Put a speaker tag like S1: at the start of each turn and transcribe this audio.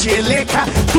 S1: Angelica.